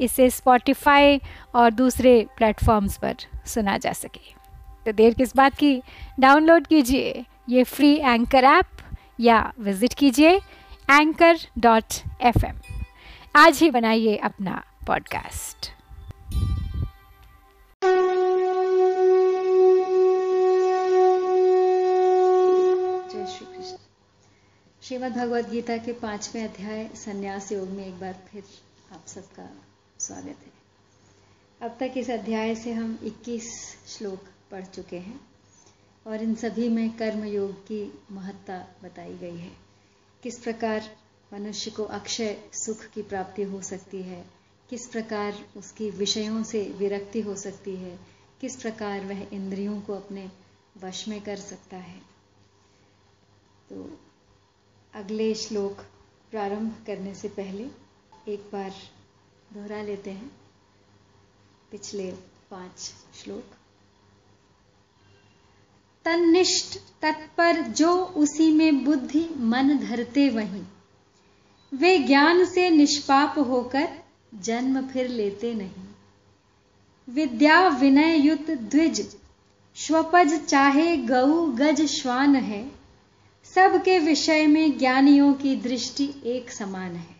इसे स्पॉटिफाई और दूसरे प्लेटफॉर्म्स पर सुना जा सके। तो देर किस बात की? डाउनलोड कीजिए ये फ्री एंकर ऐप या विज़िट कीजिए एंकर डॉट एफ़ आज ही बनाइए अपना पॉडकास्ट श्रीमद् भगवद गीता के पाँचवें अध्याय, संन्यास योग में एक बार फिर आप सबका स्वागत है। अब तक इस अध्याय से हम 21 श्लोक पढ़ चुके हैं और इन सभी में कर्म योग की महत्ता बताई गई है। किस प्रकार मनुष्य को अक्षय सुख की प्राप्ति हो सकती है? किस प्रकार उसकी विषयों से विरक्ति हो सकती है? किस प्रकार वह इंद्रियों को अपने वश में कर सकता है? तो अगले श्लोक प्रारंभ करने से पहले एक बार दोहरा लेते हैं। पिछले पाँच श्लोक। तन्निष्ठ तत्पर जो उसी में बुद्धि मन धरते वहीं। वे ज्ञान से निष्पाप होकर जन्म फिर लेते नहीं। विद्या विनय युत द्विज, स्वपज चाहे गऊ गज श्वान है। सबके विषय में ज्ञानियों की दृष्टि एक समान है।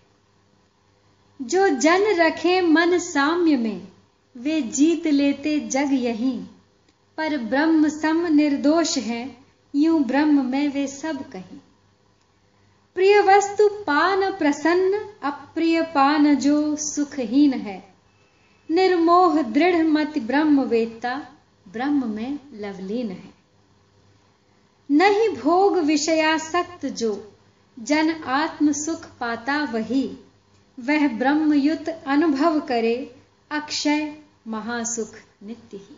जो जन रखे मन साम्य में, वे जीत लेते जग यहीं। पर ब्रह्म सम निर्दोष है, यूँ ब्रह्म में वे सब कहीं। प्रिय वस्तु पान प्रसन्न, अप्रिय पान जो सुखहीन है। निर्मोह दृढ़ मत ब्रह्म वेत्ता, ब्रह्म में लवलीन है। नहीं भोग विषयासक्त जो, जन आत्म सुख पाता वही। वह ब्रह्मयुत अनुभव करे, अक्षय महासुख नित्य ही।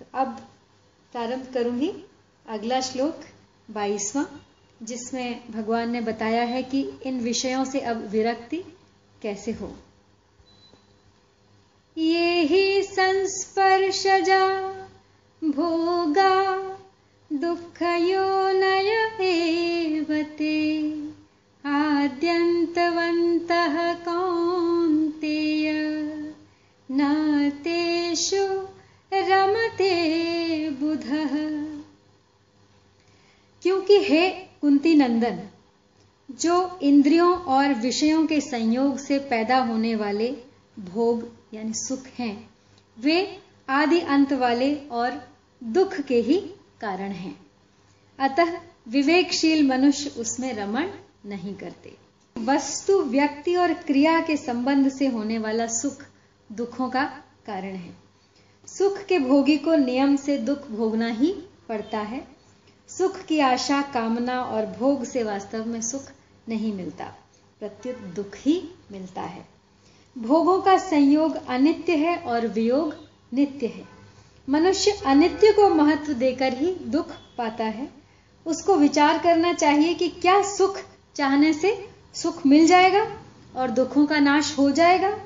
तो अब प्रारंभ करूँगी अगला श्लोक, बाईसवां, जिसमें भगवान ने बताया है कि इन विषयों से अब विरक्ति कैसे हो। ये ही संस्पर्शजा भोगा दुःखयोनय एव ते आद्यन्तवन्तः कौन्तेय न तेषु रमते बुधः। क्योंकि हे कुंती नंदन जो इंद्रियों और विषयों के संयोग से पैदा होने वाले भोग यानी सुख हैं, वे आदि अंत वाले और दुख के ही कारण हैं। अतः विवेकशील मनुष्य उसमें रमण नहीं करते। वस्तु, व्यक्ति और क्रिया के संबंध से होने वाला सुख दुखों का कारण है। सुख के भोगी को नियम से दुख भोगना ही पड़ता है। सुख की आशा, कामना और भोग से वास्तव में सुख नहीं मिलता। प्रत्युत दुख ही मिलता है। भोगों का संयोग अनित्य है और वियोग नित्य है। मनुष्य अनित्य को महत्व देकर ही दुख पाता है। उसको विचार करना चाहिए कि क्या सुख चाहने से सुख मिल जाएगा और दुखों का नाश हो जाएगा।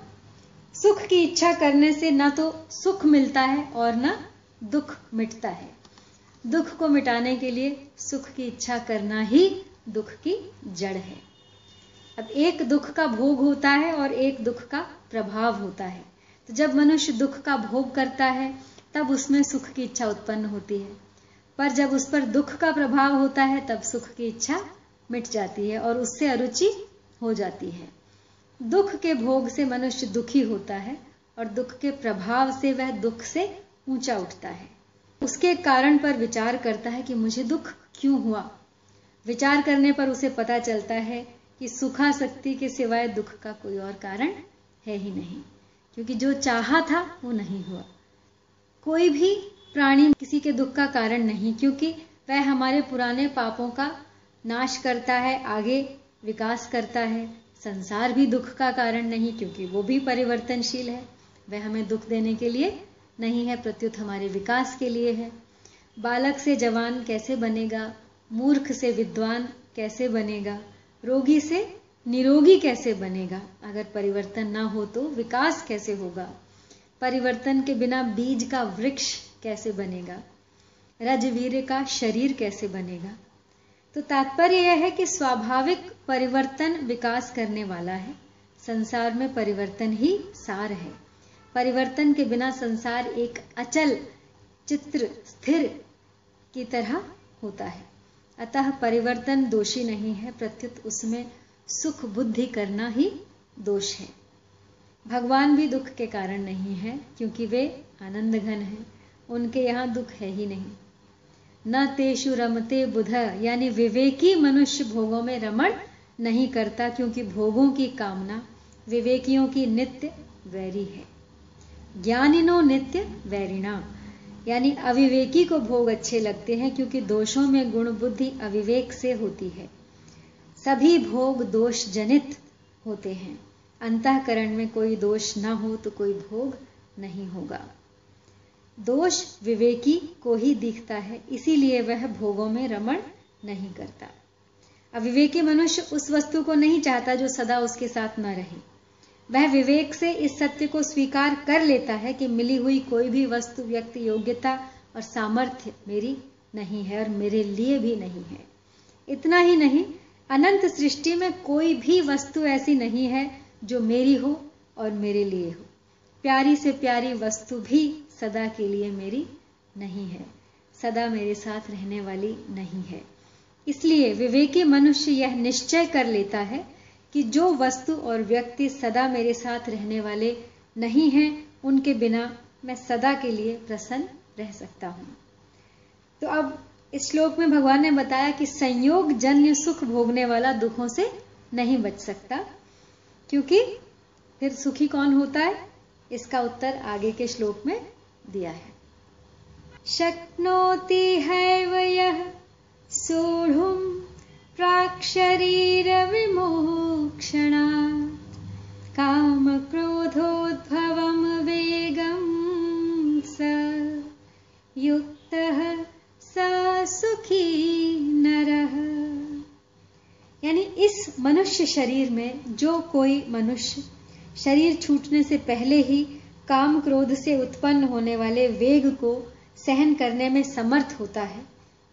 सुख की इच्छा करने से न तो सुख मिलता है और न दुख मिटता है। दुख को मिटाने के लिए सुख की इच्छा करना ही दुख की जड़ है। अब एक दुख का भोग होता है और एक दुख का प्रभाव होता है। तो जब मनुष्य दुख का भोग करता है, तब उसमें सुख की इच्छा उत्पन्न होती है। पर जब उस पर दुख का प्रभाव होता है, तब सुख की इच्छा मिट जाती है और उससे अरुचि हो जाती है। दुख के भोग से मनुष्य दुखी होता है और दुख के प्रभाव से वह दुख से ऊँचा उठता है। उसके कारण पर विचार करता है कि मुझे दुख क्यों हुआ? विचार करने पर उसे पता चलता है कि सुखाशक्ति के सिवाय दुख का कोई और कारण है ही नहीं, क्योंकि जो चाहा था वो नहीं हुआ। कोई भी प्राणी किसी के दुख का कारण नहीं, क्योंकि वह हमारे पुराने पापों का नाश करता है, आगे विकास करता है। संसार भी दुख का कारण नहीं, क्योंकि वो भी परिवर्तनशील है। वह हमें दुख देने के लिए नहीं है, प्रत्युत हमारे विकास के लिए है। बालक से जवान कैसे बनेगा? मूर्ख से विद्वान कैसे बनेगा? रोगी से निरोगी कैसे बनेगा? अगर परिवर्तन ना हो तो विकास कैसे होगा? परिवर्तन के बिना बीज का वृक्ष कैसे बनेगा? रजवीर का शरीर कैसे बनेगा? तो तात्पर्य यह है कि स्वाभाविक परिवर्तन विकास करने वाला है। संसार में परिवर्तन ही सार है। परिवर्तन के बिना संसार एक अचल चित्र स्थिर की तरह होता है। अतः परिवर्तन दोषी नहीं है, प्रत्युत उसमें सुख बुद्धि करना ही दोष है। भगवान भी दुख के कारण नहीं है, क्योंकि वे आनंद घन हैं। उनके यहाँ दुख है ही नहीं। न तेषु रमते बुध। यानी विवेकी मनुष्य भोगों में रमण नहीं करता, क्योंकि भोगों की कामना विवेकियों की नित्य वैरी है। ज्ञानिनो नित्य वैरिणा। यानी अविवेकी को भोग अच्छे लगते हैं, क्योंकि दोषों में गुण बुद्धि अविवेक से होती है। सभी भोग दोष जनित होते हैं। अंतकरण में कोई दोष ना हो तो कोई भोग नहीं होगा। दोष विवेकी को ही दिखता है, इसीलिए वह भोगों में रमण नहीं करता। अविवेकी मनुष्य उस वस्तु को नहीं चाहता जो सदा उसके साथ न रहे। वह विवेक से इस सत्य को स्वीकार कर लेता है कि मिली हुई कोई भी वस्तु, व्यक्ति, योग्यता और सामर्थ्य मेरी नहीं है और मेरे लिए भी नहीं है। इतना ही नहीं, अनंत सृष्टि में कोई भी वस्तु ऐसी नहीं है जो मेरी हो और मेरे लिए हो। प्यारी से प्यारी वस्तु भी सदा के लिए मेरी नहीं है। सदा मेरे साथ रहने वाली नहीं है। इसलिए विवेकी मनुष्य यह निश्चय कर लेता है कि जो वस्तु और व्यक्ति सदा मेरे साथ रहने वाले नहीं हैं, उनके बिना मैं सदा के लिए प्रसन्न रह सकता हूँ। तो अब इस श्लोक में भगवान ने बताया कि संयोग जन्य सुख भोगने वाला दुखों से नहीं बच सकता, क्योंकि फिर सुखी कौन होता है? इसका उत्तर आगे के श्लोक में दिया है। शक्नोति हैव यः सोढुं प्राक्शरीरविमोक्षणात् कामक्रोधोद्भवं वेगं स। युक्तः स सुखी नरः। यानी इस मनुष्य शरीर में जो कोई मनुष्य शरीर छूटने से पहले ही काम क्रोध से उत्पन्न होने वाले वेग को सहन करने में समर्थ होता है।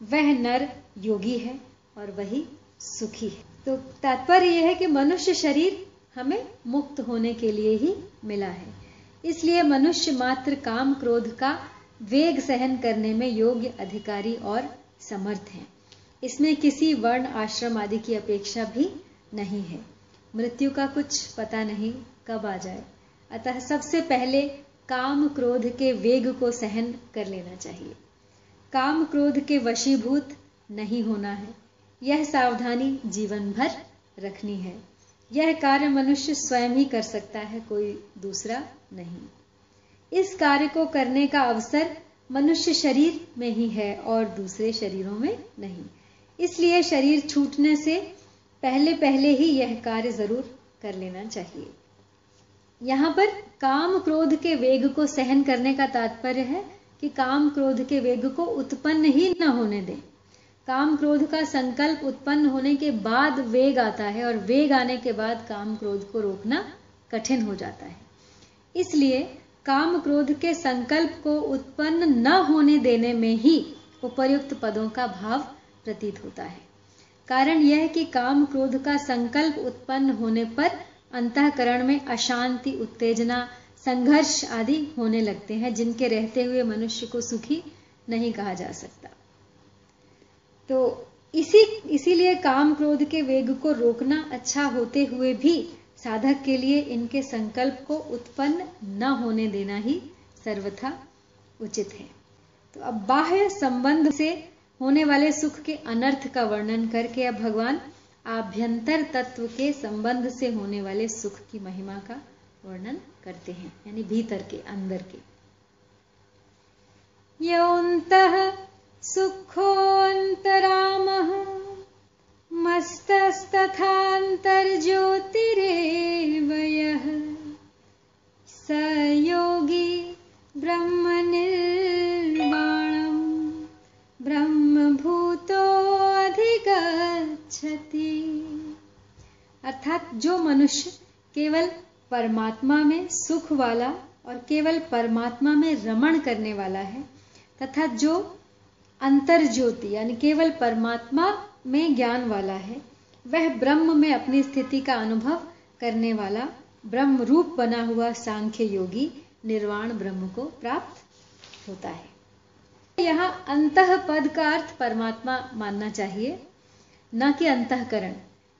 वह नर योगी है और वही सुखी है। तो तात्पर्य यह है कि मनुष्य शरीर हमें मुक्त होने के लिए ही मिला है। इसलिए मनुष्य मात्र काम क्रोध का वेग सहन करने में योग्य अधिकारी और समर्थ है। इसमें किसी वर्ण आश्रम आदि की अपेक्षा भी नहीं है। मृत्यु का कुछ पता नहीं कब आ जाए। अतः सबसे पहले काम क्रोध के वेग को सहन कर लेना चाहिए। काम क्रोध के वशीभूत नहीं होना है। यह सावधानी जीवन भर रखनी है। यह कार्य मनुष्य स्वयं ही कर सकता है, कोई दूसरा नहीं। इस कार्य को करने का अवसर मनुष्य शरीर में ही है और दूसरे शरीरों में नहीं। इसलिए शरीर छूटने से पहले पहले ही यह कार्य ज़रूर कर लेना चाहिए। यहाँ पर काम क्रोध के वेग को सहन करने का तात्पर्य है कि काम क्रोध के वेग को उत्पन्न ही न होने दें। काम क्रोध का संकल्प उत्पन्न होने के बाद वेग आता है और वेग आने के बाद काम क्रोध को रोकना कठिन हो जाता है। इसलिए काम क्रोध के संकल्प को उत्पन्न न होने देने में ही उपर्युक्त पदों का भाव प्रतीत होता है। कारण यह कि काम क्रोध का संकल्प उत्पन्न होने पर अंतकरण में अशांति, उत्तेजना, संघर्ष आदि होने लगते हैं, जिनके रहते हुए मनुष्य को सुखी नहीं कहा जा सकता। तो इसी, इसीलिए काम क्रोध के वेग को रोकना अच्छा होते हुए भी साधक के लिए इनके संकल्प को उत्पन्न न होने देना ही सर्वथा उचित है। तो अब बाह्य संबंध से होने वाले सुख के अनर्थ का वर्णन करके अब भगवान आभ्यंतर तत्व के संबंध से होने वाले सुख की महिमा का वर्णन करते हैं, यानी भीतर के, अंदर के। यौत सुखोन्तराम मस्तस्तथान्तर्ज्योतिरेव यः स यो ब्रह्म निर्वाणम ब्रह्म भूतो अधिगच्छति अर्थात जो मनुष्य केवल परमात्मा में सुख वाला और केवल परमात्मा में रमण करने वाला है, तथा जो अंतर ज्योति यानी केवल परमात्मा में ज्ञान वाला है, वह ब्रह्म में अपनी स्थिति का अनुभव करने वाला ब्रह्म रूप बना हुआ सांख्य योगी निर्वाण ब्रह्म को प्राप्त होता है। यहाँ अंत पद का अर्थ परमात्मा मानना चाहिए, न कि अंतकरण।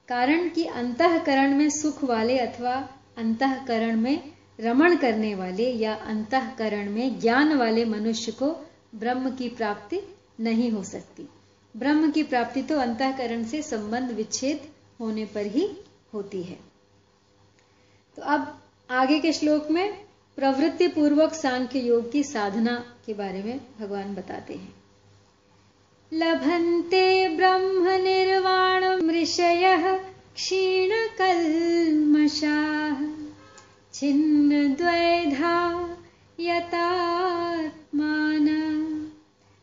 कारण कि अंतकरण में सुख वाले अथवा अंतकरण में रमण करने वाले या अंतकरण में ज्ञान वाले मनुष्य को ब्रह्म की प्राप्ति नहीं हो सकती। ब्रह्म की प्राप्ति तो अंतकरण से संबंध विच्छेद होने पर ही होती है। तो अब आगे के श्लोक में प्रवृत्ति पूर्वक सांख्य योग की साधना के बारे में भगवान बताते हैं। लभन्ते ब्रह्म निर्वाण ऋषय क्षीण कल्मषाः छिन्न द्वैधा यतात्मान।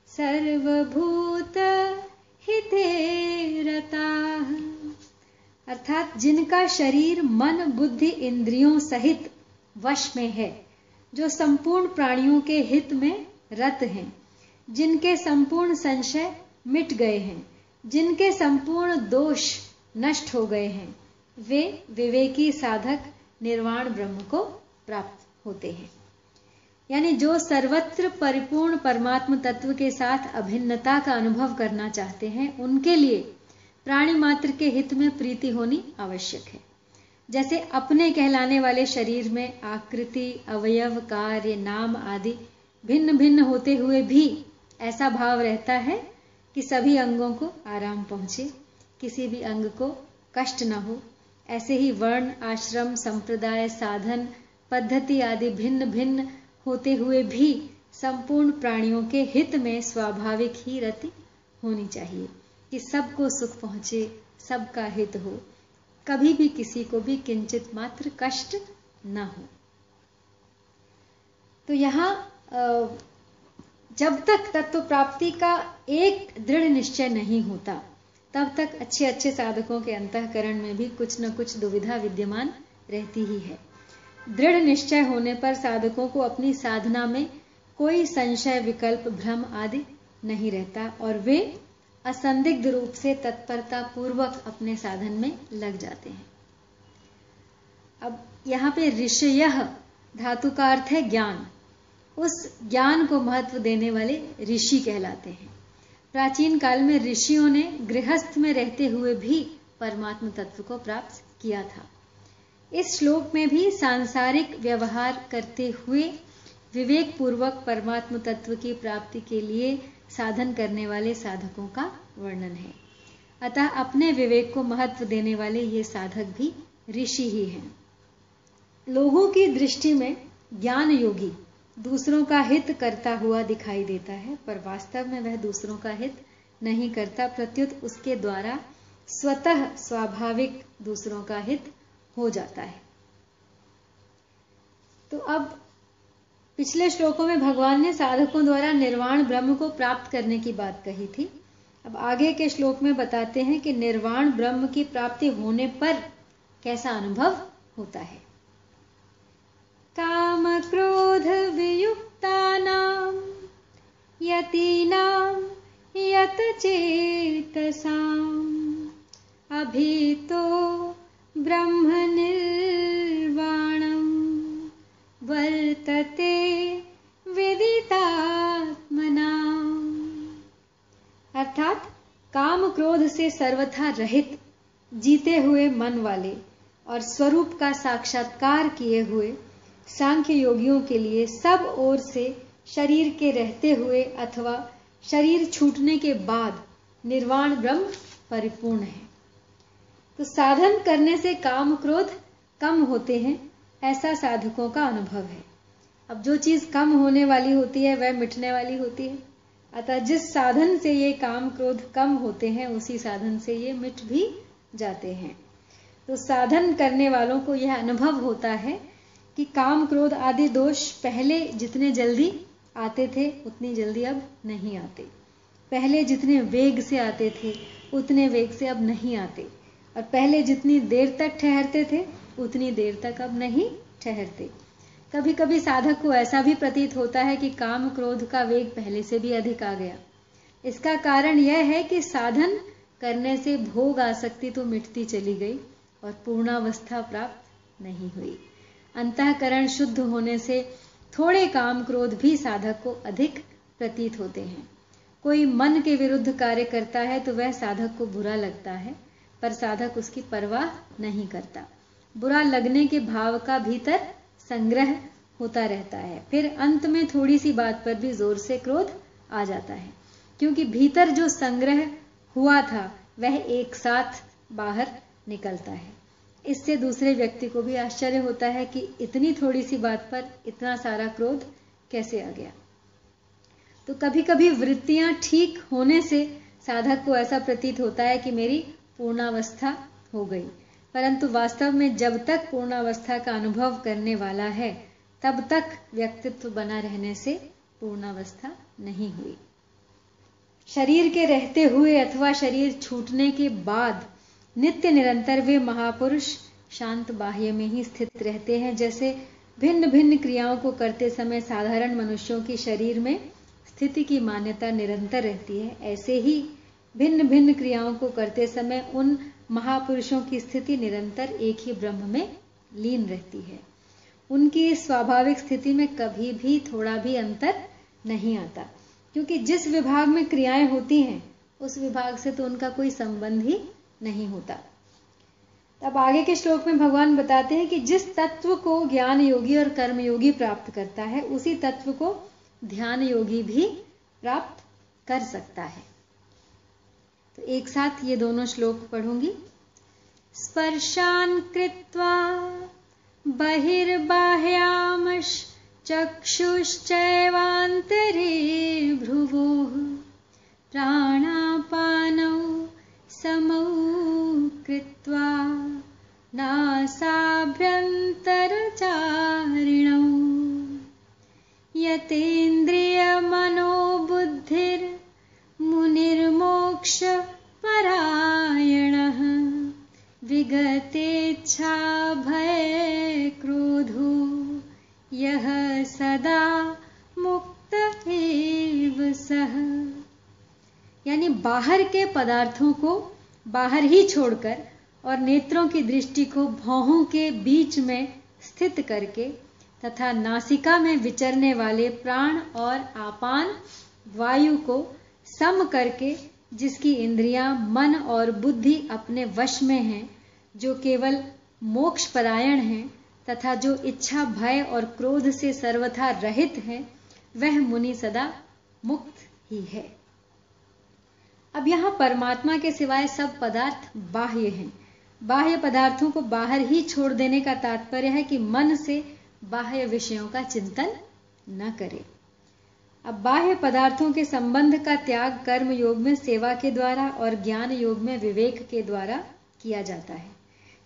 सर्वभूत रताः अर्थात जिनका शरीर, मन, बुद्धि, इंद्रियों सहित वश में है, जो संपूर्ण प्राणियों के हित में रत हैं। जिनके संपूर्ण संशय मिट गए हैं, जिनके संपूर्ण दोष नष्ट हो गए हैं, वे विवेकी साधक निर्वाण ब्रह्म को प्राप्त होते हैं। यानी जो सर्वत्र परिपूर्ण परमात्म तत्व के साथ अभिन्नता का अनुभव करना चाहते हैं, उनके लिए प्राणी मात्र के हित में प्रीति होनी आवश्यक है। जैसे अपने कहलाने वाले शरीर में आकृति, अवयव, कार्य, नाम आदि भिन्न भिन्न होते हुए भी ऐसा भाव रहता है कि सभी अंगों को आराम पहुँचे, किसी भी अंग को कष्ट न हो। ऐसे ही वर्ण, आश्रम, संप्रदाय, साधन, पद्धति आदि भिन्न भिन्न होते हुए भी संपूर्ण प्राणियों के हित में स्वाभाविक ही रति होनी चाहिए कि सबको सुख पहुँचे, सबका हित हो। कभी भी किसी को भी किंचित मात्र कष्ट न हो। तो यहाँ जब तक तत्व प्राप्ति का एक दृढ़ निश्चय नहीं होता, तब तक अच्छे अच्छे साधकों के अंतकरण में भी कुछ न कुछ दुविधा विद्यमान रहती ही है। दृढ़ निश्चय होने पर साधकों को अपनी साधना में कोई संशय, विकल्प, भ्रम आदि नहीं रहता और वे असंदिग्ध रूप से तत्परता पूर्वक अपने साधन में लग जाते हैं। अब यहाँ पे ऋषय धातु का अर्थ है ज्ञान। उस ज्ञान को महत्व देने वाले ऋषि कहलाते हैं। प्राचीन काल में ऋषियों ने गृहस्थ में रहते हुए भी परमात्म तत्व को प्राप्त किया था। इस श्लोक में भी सांसारिक व्यवहार करते हुए विवेक पूर्वक परमात्म तत्व की प्राप्ति के लिए साधन करने वाले साधकों का वर्णन है। अतः अपने विवेक को महत्व देने वाले ये साधक भी ऋषि ही हैं। लोगों की दृष्टि में ज्ञान योगी दूसरों का हित करता हुआ दिखाई देता है, पर वास्तव में वह दूसरों का हित नहीं करता। प्रत्युत उसके द्वारा स्वतः स्वाभाविक दूसरों का हित हो जाता है। तो अब पिछले श्लोकों में भगवान ने साधकों द्वारा निर्वाण ब्रह्म को प्राप्त करने की बात कही थी। अब आगे के श्लोक में बताते हैं कि निर्वाण ब्रह्म की प्राप्ति होने पर कैसा अनुभव होता है। काम क्रोध वियुक्ता नाम यतीनाम यत चेतसाम अभी तो ब्रह्म निर्वाणम वर्तते विदितात्मना। अर्थात काम क्रोध से सर्वथा रहित, जीते हुए मन वाले और स्वरूप का साक्षात्कार किए हुए सांख्य योगियों के लिए सब ओर से शरीर के रहते हुए अथवा शरीर छूटने के बाद निर्वाण ब्रह्म परिपूर्ण है। तो साधन करने से काम क्रोध कम होते हैं, ऐसा साधकों का अनुभव है। अब जो चीज़ कम होने वाली होती है, वह मिटने वाली होती है। अतः जिस साधन से ये काम क्रोध कम होते हैं, उसी साधन से ये मिट भी जाते हैं। तो साधन करने वालों को यह अनुभव होता है कि काम क्रोध आदि दोष पहले जितने जल्दी आते थे, उतनी जल्दी अब नहीं आते। पहले जितने वेग से आते थे, उतने वेग से अब नहीं आते। और पहले जितनी देर तक ठहरते थे, उतनी देर तक अब नहीं ठहरते। कभी कभी साधक को ऐसा भी प्रतीत होता है कि काम क्रोध का वेग पहले से भी अधिक आ गया। इसका कारण यह है कि साधन करने से भोग आसक्ति तो मिटती चली गई और पूर्णावस्था प्राप्त नहीं हुई। अंतकरण शुद्ध होने से थोड़े काम क्रोध भी साधक को अधिक प्रतीत होते हैं। कोई मन के विरुद्ध कार्य करता है तो वह साधक को बुरा लगता है, पर साधक उसकी परवाह नहीं करता। बुरा लगने के भाव का भीतर संग्रह होता रहता है। फिर अंत में थोड़ी सी बात पर भी ज़ोर से क्रोध आ जाता है, क्योंकि भीतर जो संग्रह हुआ था, वह एक साथ बाहर निकलता है। इससे दूसरे व्यक्ति को भी आश्चर्य होता है कि इतनी थोड़ी सी बात पर इतना सारा क्रोध कैसे आ गया। तो कभी कभी वृत्तियाँ ठीक होने से साधक को ऐसा प्रतीत होता है कि मेरी पूर्णावस्था हो गई। परंतु वास्तव में जब तक पूर्णावस्था का अनुभव करने वाला है, तब तक व्यक्तित्व बना रहने से पूर्णावस्था नहीं हुई। शरीर के रहते हुए अथवा शरीर छूटने के बाद नित्य निरंतर वे महापुरुष शांत बाह्य में ही स्थित रहते हैं, जैसे भिन्न भिन्न क्रियाओं को करते समय साधारण मनुष्यों की शरीर में स्थिति की मान्यता निरंतर रहती है। ऐसे ही भिन्न भिन्न क्रियाओं को करते समय उन महापुरुषों की स्थिति निरंतर एक ही ब्रह्म में लीन रहती है। उनकी स्वाभाविक स्थिति में कभी भी थोड़ा भी अंतर नहीं आता, क्योंकि जिस विभाग में क्रियाएँ होती हैं, उस विभाग से तो उनका कोई संबंध ही नहीं होता। अब आगे के श्लोक में भगवान बताते हैं कि जिस तत्व को ज्ञान योगी और कर्म योगी प्राप्त करता है, उसी तत्व को ध्यान योगी भी प्राप्त कर सकता है। तो एक साथ ये दोनों श्लोक पढ़ूँगी। स्पर्शान कृत्वा बहिर्बाह्यामश चक्षुश्चैवान्तरे भ्रुवोः प्राणापानौ समौ कृत्वा नासाभ्यन्तरचारिणौ। यतेन्द्रियमनोबुद्धिर्मुनिर्मोक्षपरायणः। विगतेच्छा भय क्रोधो यह सदा मुक्त एव सह यानी बाहर के पदार्थों को बाहर ही छोड़कर और नेत्रों की दृष्टि को भौहों के बीच में स्थित करके तथा नासिका में विचरने वाले प्राण और आपान वायु को सम करके, जिसकी इंद्रियाँ मन और बुद्धि अपने वश में हैं, जो केवल मोक्ष परायण हैं तथा जो इच्छा, भय और क्रोध से सर्वथा रहित है, वह मुनि सदा मुक्त ही है। अब यहाँ परमात्मा के सिवाय सब पदार्थ बाह्य हैं। बाह्य पदार्थों को बाहर ही छोड़ देने का तात्पर्य है कि मन से बाह्य विषयों का चिंतन न करे। अब बाह्य पदार्थों के संबंध का त्याग कर्म योग में सेवा के द्वारा और ज्ञान योग में विवेक के द्वारा किया जाता है।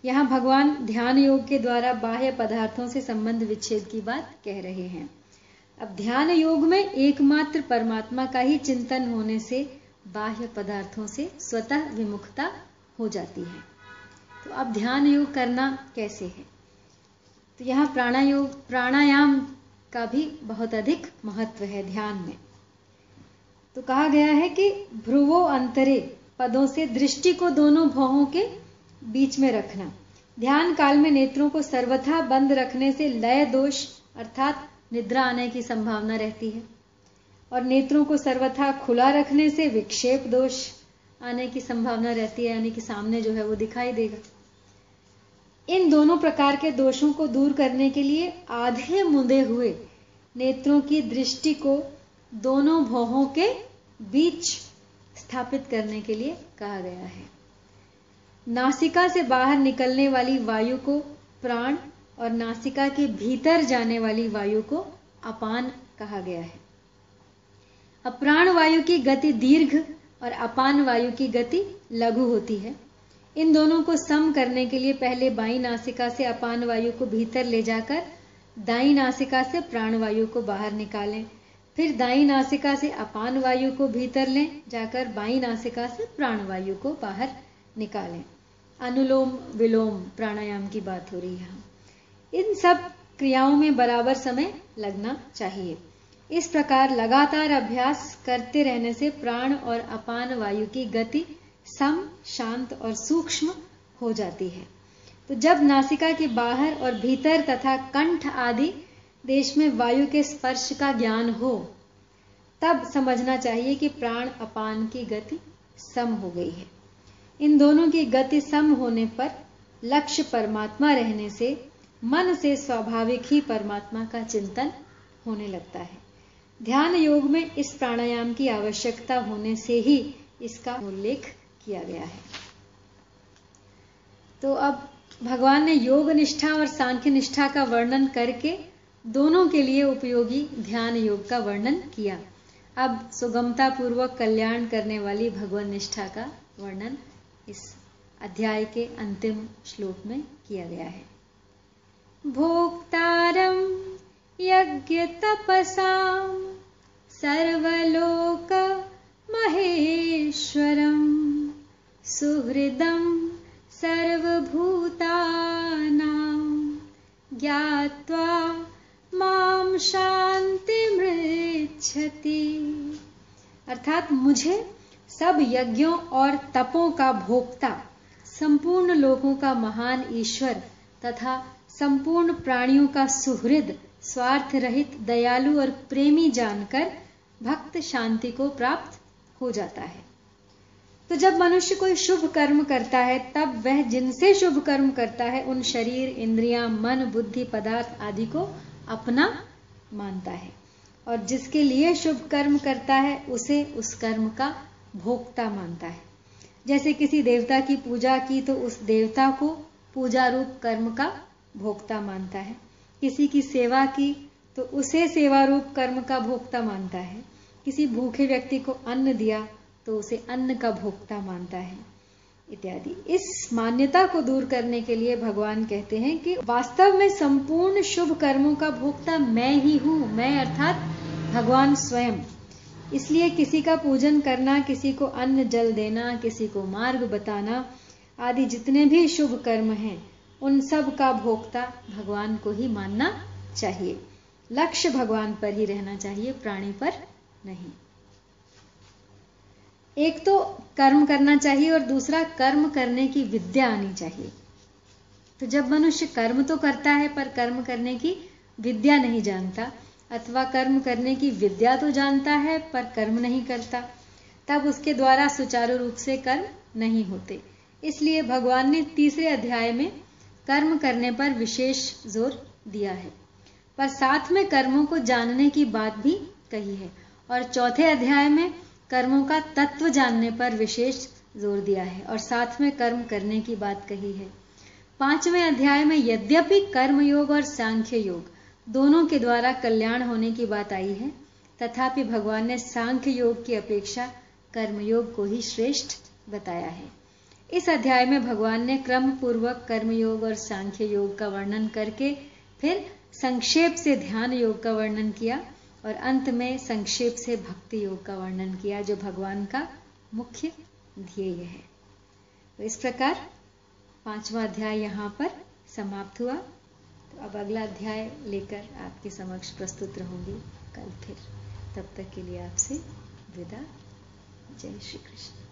यहाँ भगवान ध्यान योग के द्वारा बाह्य पदार्थों से संबंध विच्छेद की बात कह रहे हैं। अब ध्यान योग में एकमात्र परमात्मा का ही चिंतन होने से बाह्य पदार्थों से स्वतः विमुखता हो जाती है। तो अब ध्यान योग करना कैसे है? तो यहाँ प्राणायोग, प्राणायाम का भी बहुत अधिक महत्व है ध्यान में। तो कहा गया है कि भ्रुवो अंतरे, पदों से दृष्टि को दोनों भौहों के बीच में रखना। ध्यान काल में नेत्रों को सर्वथा बंद रखने से लय दोष, अर्थात निद्रा आने की संभावना रहती है। और नेत्रों को सर्वथा खुला रखने से विक्षेप दोष आने की संभावना रहती है, यानी कि सामने जो है वो दिखाई देगा। इन दोनों प्रकार के दोषों को दूर करने के लिए आधे मुंदे हुए नेत्रों की दृष्टि को दोनों भौहों के बीच स्थापित करने के लिए कहा गया है। नासिका से बाहर निकलने वाली वायु को प्राण और नासिका के भीतर जाने वाली वायु को अपान कहा गया है। अप्राण वायु की गति दीर्घ और अपान वायु की गति लघु होती है। इन दोनों को सम करने के लिए पहले बाई नासिका से अपान वायु को भीतर ले जाकर दाई नासिका से प्राणवायु को बाहर निकालें। फिर दाई नासिका से अपान वायु को भीतर लें, जाकर बाई नासिका से प्राणवायु को बाहर निकालें। अनुलोम विलोम प्राणायाम की बात हो रही है। इन सब क्रियाओं में बराबर समय लगना चाहिए। इस प्रकार लगातार अभ्यास करते रहने से प्राण और अपान वायु की गति सम, शांत और सूक्ष्म हो जाती है। तो जब नासिका के बाहर और भीतर तथा कंठ आदि देश में वायु के स्पर्श का ज्ञान हो, तब समझना चाहिए कि प्राण अपान की गति सम हो गई है। इन दोनों की गति सम होने पर लक्ष्य परमात्मा रहने से मन से स्वाभाविक ही परमात्मा का चिंतन होने लगता है। ध्यान योग में इस प्राणायाम की आवश्यकता होने से ही इसका उल्लेख किया गया है। तो अब भगवान ने योग निष्ठा और सांख्य निष्ठा का वर्णन करके दोनों के लिए उपयोगी ध्यान योग का वर्णन किया। अब सुगमता पूर्वक कल्याण करने वाली भगवान निष्ठा का वर्णन इस अध्याय के अंतिम श्लोक में किया गया है। भोक्तारम यज्ञ तपसाम सर्वलोक महेश्वरम सुहृदम सर्वभूतानां ज्ञात्वा माम शांतिमृच्छति अर्थात मुझे सब यज्ञों और तपों का भोक्ता, संपूर्ण लोगों का महान ईश्वर तथा संपूर्ण प्राणियों का सुहृद स्वार्थ रहित दयालु और प्रेमी जानकर भक्त शांति को प्राप्त हो जाता है। तो जब मनुष्य कोई शुभ कर्म करता है, तब वह जिनसे शुभ कर्म करता है, उन शरीर, इंद्रियाँ, मन, बुद्धि, पदार्थ आदि को अपना मानता है। और जिसके लिए शुभ कर्म करता है, उसे उस कर्म का भोक्ता मानता है। जैसे किसी देवता की पूजा की तो उस देवता को पूजा रूप कर्म का भोक्ता मानता है। किसी की सेवा की तो उसे सेवा रूप कर्म का भोक्ता मानता है। किसी भूखे व्यक्ति को अन्न दिया तो उसे अन्न का भोक्ता मानता है। इत्यादि। इस मान्यता को दूर करने के लिए भगवान कहते हैं कि वास्तव में संपूर्ण शुभ कर्मों का भोक्ता मैं ही हूँ। मैं अर्थात भगवान स्वयं। इसलिए किसी का पूजन करना, किसी को अन्न जल देना, किसी को मार्ग बताना आदि जितने भी शुभ कर्म हैं उन सब का भोक्ता भगवान को ही मानना चाहिए। लक्ष्य भगवान पर ही रहना चाहिए, प्राणी पर नहीं। एक तो कर्म करना चाहिए और दूसरा कर्म करने की विद्या आनी चाहिए। तो जब मनुष्य कर्म तो करता है, पर कर्म करने की विद्या नहीं जानता, अथवा कर्म करने की विद्या तो जानता है, पर कर्म नहीं करता, तब उसके द्वारा सुचारू रूप से कर्म नहीं होते। इसलिए भगवान ने तीसरे अध्याय में कर्म करने पर विशेष ज़ोर दिया है। पर साथ में कर्मों को जानने की बात भी कही है और चौथे अध्याय में कर्मों का तत्व जानने पर विशेष ज़ोर दिया है और साथ में कर्म करने की बात कही है। पाँचवें अध्याय में यद्यपि कर्म योग और सांख्य योग दोनों के द्वारा कल्याण होने की बात आई है, तथापि भगवान ने सांख्य योग की अपेक्षा कर्मयोग को ही श्रेष्ठ बताया है। इस अध्याय में भगवान ने क्रम पूर्वक कर्मयोग और सांख्य योग का वर्णन करके फिर संक्षेप से ध्यान योग का वर्णन किया और अंत में संक्षेप से भक्ति योग का वर्णन किया, जो भगवान का मुख्य ध्येय है। तो इस प्रकार पांचवा अध्याय यहाँ पर समाप्त हुआ। तो अब अगला अध्याय लेकर आपके समक्ष प्रस्तुत रहूँगी। कल फिर, तब तक के लिए आपसे विदा। जय श्री कृष्ण।